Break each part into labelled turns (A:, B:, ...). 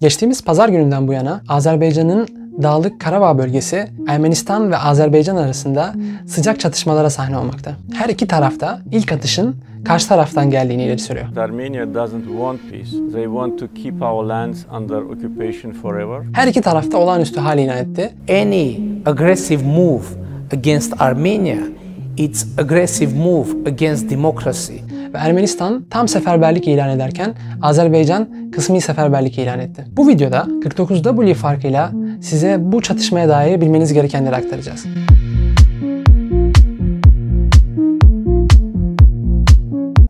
A: Geçtiğimiz pazar gününden bu yana Azerbaycan'ın Dağlık Karabağ bölgesi Ermenistan ve Azerbaycan arasında sıcak çatışmalara sahne olmakta. Her iki tarafta ilk atışın karşı taraftan geldiğini ileri sürüyor.
B: Armenia doesn't want peace. They want to keep our lands under occupation forever.
A: Her iki tarafta olağanüstü hal ilan etti.
C: Any aggressive move against Armenia, it's aggressive move against democracy.
A: Ve Ermenistan tam seferberlik ilan ederken Azerbaycan kısmi seferberlik ilan etti. Bu videoda 49W farkıyla size bu çatışmaya dair bilmeniz gerekenleri aktaracağız.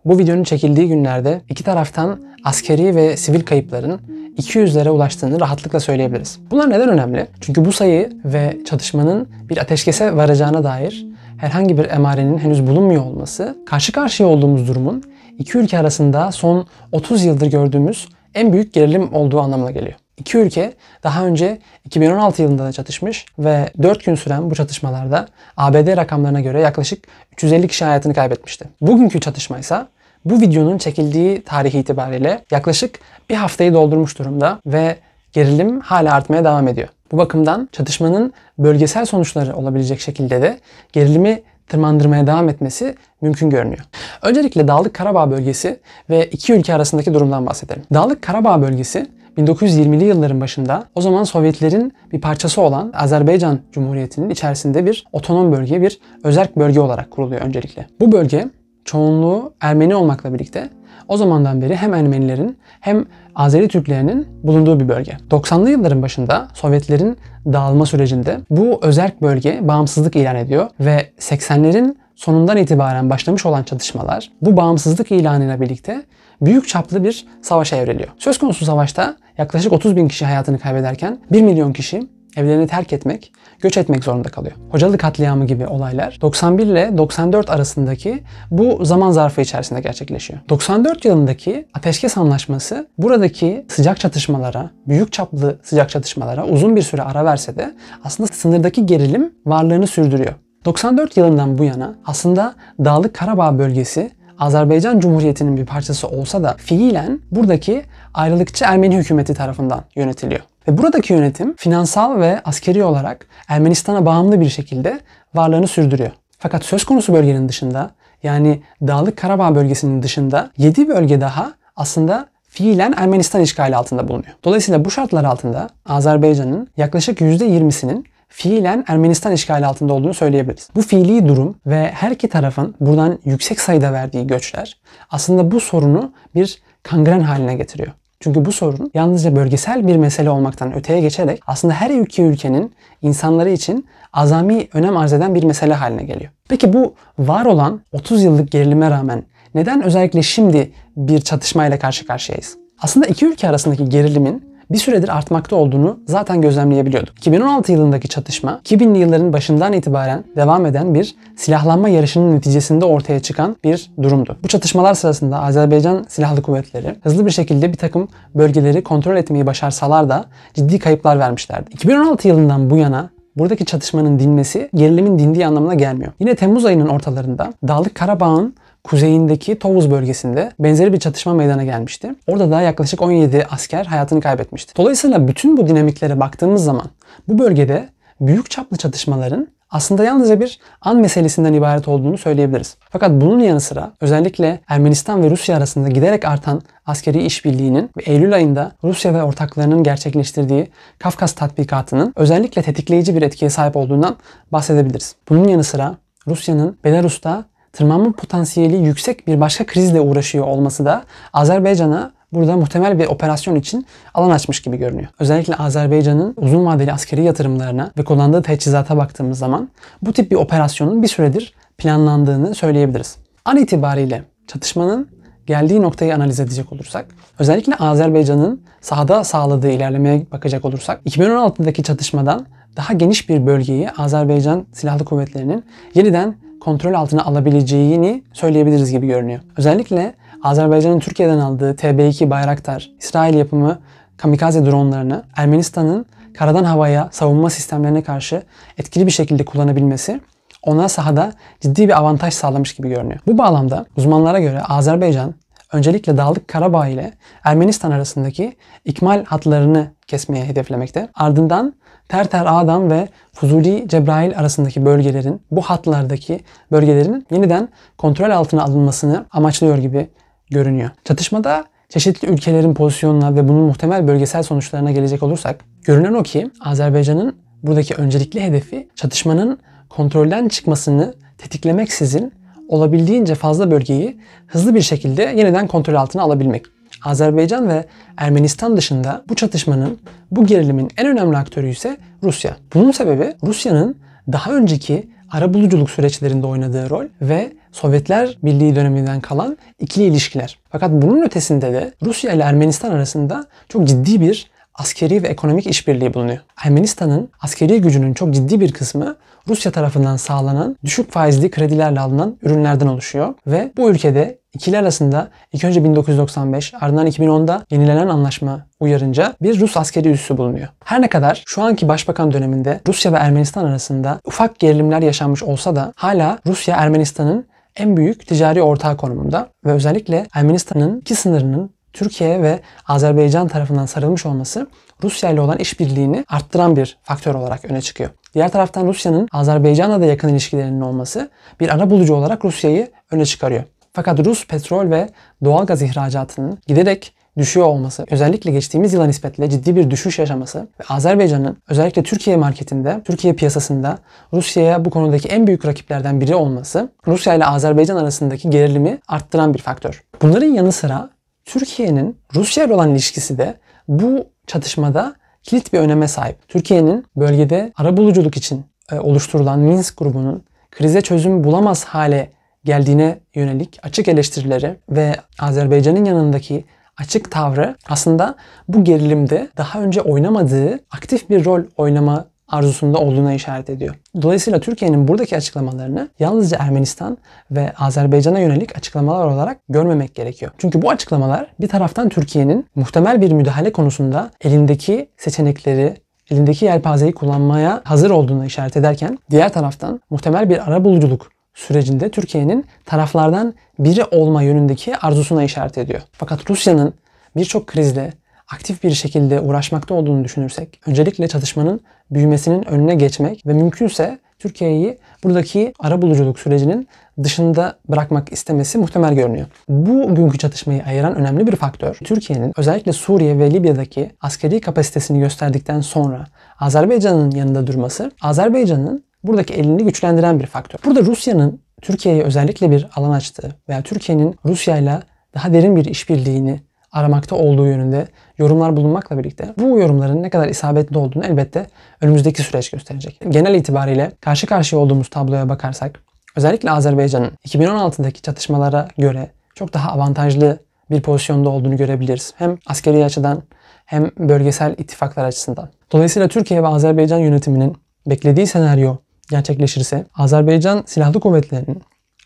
A: Bu videonun çekildiği günlerde iki taraftan askeri ve sivil kayıpların 200'lere ulaştığını rahatlıkla söyleyebiliriz. Bunlar neden önemli? Çünkü bu sayı ve çatışmanın bir ateşkese varacağına dair herhangi bir emarenin henüz bulunmuyor olması, karşı karşıya olduğumuz durumun iki ülke arasında son 30 yıldır gördüğümüz en büyük gerilim olduğu anlamına geliyor. İki ülke daha önce 2016 yılında da çatışmış ve 4 gün süren bu çatışmalarda ABD rakamlarına göre yaklaşık 350 kişi hayatını kaybetmişti. Bugünkü çatışma ise bu videonun çekildiği tarih itibariyle yaklaşık bir haftayı doldurmuş durumda ve gerilim hala artmaya devam ediyor. Bu bakımdan çatışmanın bölgesel sonuçları olabilecek şekilde de gerilimi tırmandırmaya devam etmesi mümkün görünüyor. Öncelikle Dağlık Karabağ bölgesi ve iki ülke arasındaki durumdan bahsedelim. Dağlık Karabağ bölgesi 1920'li yılların başında o zaman Sovyetlerin bir parçası olan Azerbaycan Cumhuriyeti'nin içerisinde bir otonom bölge, bir özerk bölge olarak kuruluyor öncelikle. Bu bölge çoğunluğu Ermeni olmakla birlikte o zamandan beri hem Ermenilerin hem Azeri Türklerinin bulunduğu bir bölge. 90'lı yılların başında Sovyetlerin dağılma sürecinde bu özerk bölge bağımsızlık ilan ediyor ve 80'lerin sonundan itibaren başlamış olan çatışmalar bu bağımsızlık ilanıyla birlikte büyük çaplı bir savaşa evriliyor. Söz konusu savaşta yaklaşık 30 bin kişi hayatını kaybederken 1 milyon kişi evlerini terk etmek, göç etmek zorunda kalıyor. Hocalı katliamı gibi olaylar 91 ile 94 arasındaki bu zaman zarfı içerisinde gerçekleşiyor. 94 yılındaki Ateşkes Anlaşması buradaki sıcak çatışmalara, büyük çaplı sıcak çatışmalara uzun bir süre ara verse de aslında sınırdaki gerilim varlığını sürdürüyor. 94 yılından bu yana aslında Dağlık Karabağ bölgesi Azerbaycan Cumhuriyeti'nin bir parçası olsa da fiilen buradaki ayrılıkçı Ermeni hükümeti tarafından yönetiliyor. Ve buradaki yönetim finansal ve askeri olarak Ermenistan'a bağımlı bir şekilde varlığını sürdürüyor. Fakat söz konusu bölgenin dışında yani Dağlık Karabağ bölgesinin dışında 7 bölge daha aslında fiilen Ermenistan işgali altında bulunuyor. Dolayısıyla bu şartlar altında Azerbaycan'ın yaklaşık %20'sinin fiilen Ermenistan işgali altında olduğunu söyleyebiliriz. Bu fiili durum ve her iki tarafın buradan yüksek sayıda verdiği göçler aslında bu sorunu bir kangren haline getiriyor. Çünkü bu sorun yalnızca bölgesel bir mesele olmaktan öteye geçerek aslında her iki ülkenin insanları için azami önem arz eden bir mesele haline geliyor. Peki bu var olan 30 yıllık gerilime rağmen neden özellikle şimdi bir çatışmayla karşı karşıyayız? Aslında iki ülke arasındaki gerilimin bir süredir artmakta olduğunu zaten gözlemleyebiliyorduk. 2016 yılındaki çatışma 2000'li yılların başından itibaren devam eden bir silahlanma yarışının neticesinde ortaya çıkan bir durumdu. Bu çatışmalar sırasında Azerbaycan Silahlı Kuvvetleri hızlı bir şekilde bir takım bölgeleri kontrol etmeyi başarsalar da ciddi kayıplar vermişlerdi. 2016 yılından bu yana buradaki çatışmanın dinmesi gerilimin dindiği anlamına gelmiyor. Yine Temmuz ayının ortalarında Dağlık Karabağ'ın kuzeyindeki Tovuz bölgesinde benzeri bir çatışma meydana gelmişti. Orada da yaklaşık 17 asker hayatını kaybetmişti. Dolayısıyla bütün bu dinamiklere baktığımız zaman bu bölgede büyük çaplı çatışmaların aslında yalnızca bir an meselesinden ibaret olduğunu söyleyebiliriz. Fakat bunun yanı sıra özellikle Ermenistan ve Rusya arasında giderek artan askeri işbirliğinin ve Eylül ayında Rusya ve ortaklarının gerçekleştirdiği Kafkas tatbikatının özellikle tetikleyici bir etkiye sahip olduğundan bahsedebiliriz. Bunun yanı sıra Rusya'nın Belarus'ta tırmanma potansiyeli yüksek bir başka krizle uğraşıyor olması da Azerbaycan'a burada muhtemel bir operasyon için alan açmış gibi görünüyor. Özellikle Azerbaycan'ın uzun vadeli askeri yatırımlarına ve kullandığı teçhizata baktığımız zaman bu tip bir operasyonun bir süredir planlandığını söyleyebiliriz. An itibariyle çatışmanın geldiği noktayı analiz edecek olursak, özellikle Azerbaycan'ın sahada sağladığı ilerlemeye bakacak olursak, 2016'daki çatışmadan daha geniş bir bölgeyi Azerbaycan Silahlı Kuvvetleri'nin yeniden kontrol altına alabileceğini söyleyebiliriz gibi görünüyor. Özellikle Azerbaycan'ın Türkiye'den aldığı TB2 Bayraktar, İsrail yapımı kamikaze dronlarını Ermenistan'ın karadan havaya savunma sistemlerine karşı etkili bir şekilde kullanabilmesi ona sahada ciddi bir avantaj sağlamış gibi görünüyor. Bu bağlamda uzmanlara göre Azerbaycan öncelikle Dağlık Karabağ ile Ermenistan arasındaki ikmal hatlarını kesmeye hedeflemekte. Ardından Terter Adam ve Fuzuli Cebrail arasındaki bölgelerin, bu hatlardaki bölgelerin yeniden kontrol altına alınmasını amaçlıyor gibi görünüyor. Çatışmada çeşitli ülkelerin pozisyonuna ve bunun muhtemel bölgesel sonuçlarına gelecek olursak, görünen o ki Azerbaycan'ın buradaki öncelikli hedefi çatışmanın kontrolden çıkmasını tetiklemeksizin olabildiğince fazla bölgeyi hızlı bir şekilde yeniden kontrol altına alabilmek. Azerbaycan ve Ermenistan dışında bu çatışmanın, bu gerilimin en önemli aktörü ise Rusya. Bunun sebebi Rusya'nın daha önceki arabuluculuk süreçlerinde oynadığı rol ve Sovyetler Birliği döneminden kalan ikili ilişkiler. Fakat bunun ötesinde de Rusya ile Ermenistan arasında çok ciddi bir askeri ve ekonomik işbirliği bulunuyor. Ermenistan'ın askeri gücünün çok ciddi bir kısmı Rusya tarafından sağlanan düşük faizli kredilerle alınan ürünlerden oluşuyor ve bu ülkede ikili arasında ilk önce 1995 ardından 2010'da yenilenen anlaşma uyarınca bir Rus askeri üssü bulunuyor. Her ne kadar şu anki başbakan döneminde Rusya ve Ermenistan arasında ufak gerilimler yaşanmış olsa da hala Rusya Ermenistan'ın en büyük ticari ortağı konumunda ve özellikle Ermenistan'ın iki sınırının Türkiye ve Azerbaycan tarafından sarılmış olması Rusya ile olan işbirliğini arttıran bir faktör olarak öne çıkıyor. Diğer taraftan Rusya'nın Azerbaycan'la da yakın ilişkilerinin olması bir ara bulucu olarak Rusya'yı öne çıkarıyor. Fakat Rus petrol ve doğal gaz ihracatının giderek düşüyor olması, özellikle geçtiğimiz yıla nispetle ciddi bir düşüş yaşaması ve Azerbaycan'ın özellikle Türkiye marketinde, Türkiye piyasasında Rusya'ya bu konudaki en büyük rakiplerden biri olması Rusya ile Azerbaycan arasındaki gerilimi arttıran bir faktör. Bunların yanı sıra Türkiye'nin Rusya ile olan ilişkisi de bu çatışmada kilit bir öneme sahip. Türkiye'nin bölgede arabuluculuk için e, oluşturulan Minsk grubunun krize çözüm bulamaz hale geldiğine yönelik açık eleştirileri ve Azerbaycan'ın yanındaki açık tavrı aslında bu gerilimde daha önce oynamadığı aktif bir rol oynama arzusunda olduğuna işaret ediyor. Dolayısıyla Türkiye'nin buradaki açıklamalarını yalnızca Ermenistan ve Azerbaycan'a yönelik açıklamalar olarak görmemek gerekiyor. Çünkü bu açıklamalar bir taraftan Türkiye'nin muhtemel bir müdahale konusunda elindeki seçenekleri, elindeki yelpazeyi kullanmaya hazır olduğunu işaret ederken diğer taraftan muhtemel bir arabuluculuk sürecinde Türkiye'nin taraflardan biri olma yönündeki arzusuna işaret ediyor. Fakat Rusya'nın birçok krizle aktif bir şekilde uğraşmakta olduğunu düşünürsek, öncelikle çatışmanın büyümesinin önüne geçmek ve mümkünse Türkiye'yi buradaki arabuluculuk sürecinin dışında bırakmak istemesi muhtemel görünüyor. Bu günkü çatışmayı ayıran önemli bir faktör Türkiye'nin özellikle Suriye ve Libya'daki askeri kapasitesini gösterdikten sonra Azerbaycan'ın yanında durması, Azerbaycan'ın buradaki elini güçlendiren bir faktör. Burada Rusya'nın Türkiye'ye özellikle bir alan açtığı veya Türkiye'nin Rusya ile daha derin bir işbirliğini aramakta olduğu yönünde yorumlar bulunmakla birlikte bu yorumların ne kadar isabetli olduğunu elbette önümüzdeki süreç gösterecek. Genel itibariyle karşı karşıya olduğumuz tabloya bakarsak özellikle Azerbaycan'ın 2016'daki çatışmalara göre çok daha avantajlı bir pozisyonda olduğunu görebiliriz. Hem askeri açıdan hem bölgesel ittifaklar açısından. Dolayısıyla Türkiye ve Azerbaycan yönetiminin beklediği senaryo gerçekleşirse Azerbaycan Silahlı Kuvvetleri'nin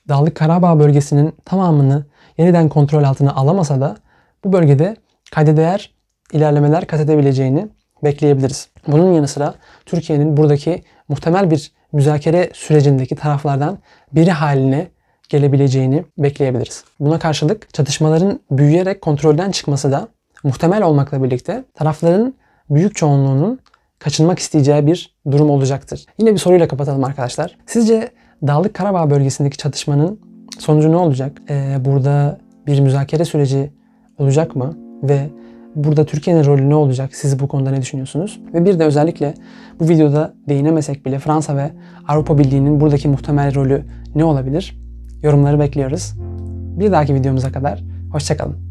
A: Dağlık Karabağ bölgesinin tamamını yeniden kontrol altına alamasa da bu bölgede kayda değer ilerlemeler kat edebileceğini bekleyebiliriz. Bunun yanı sıra Türkiye'nin buradaki muhtemel bir müzakere sürecindeki taraflardan biri haline gelebileceğini bekleyebiliriz. Buna karşılık çatışmaların büyüyerek kontrolden çıkması da muhtemel olmakla birlikte tarafların büyük çoğunluğunun kaçınmak isteyeceği bir durum olacaktır. Yine bir soruyla kapatalım arkadaşlar. Sizce Dağlık Karabağ bölgesindeki çatışmanın sonucu ne olacak? Ee, burada bir müzakere süreci olacak mı? Ve burada Türkiye'nin rolü ne olacak? Siz bu konuda ne düşünüyorsunuz? Ve bir de özellikle bu videoda değinemesek bile Fransa ve Avrupa Birliği'nin buradaki muhtemel rolü ne olabilir? Yorumları bekliyoruz. Bir dahaki videomuza kadar hoşçakalın.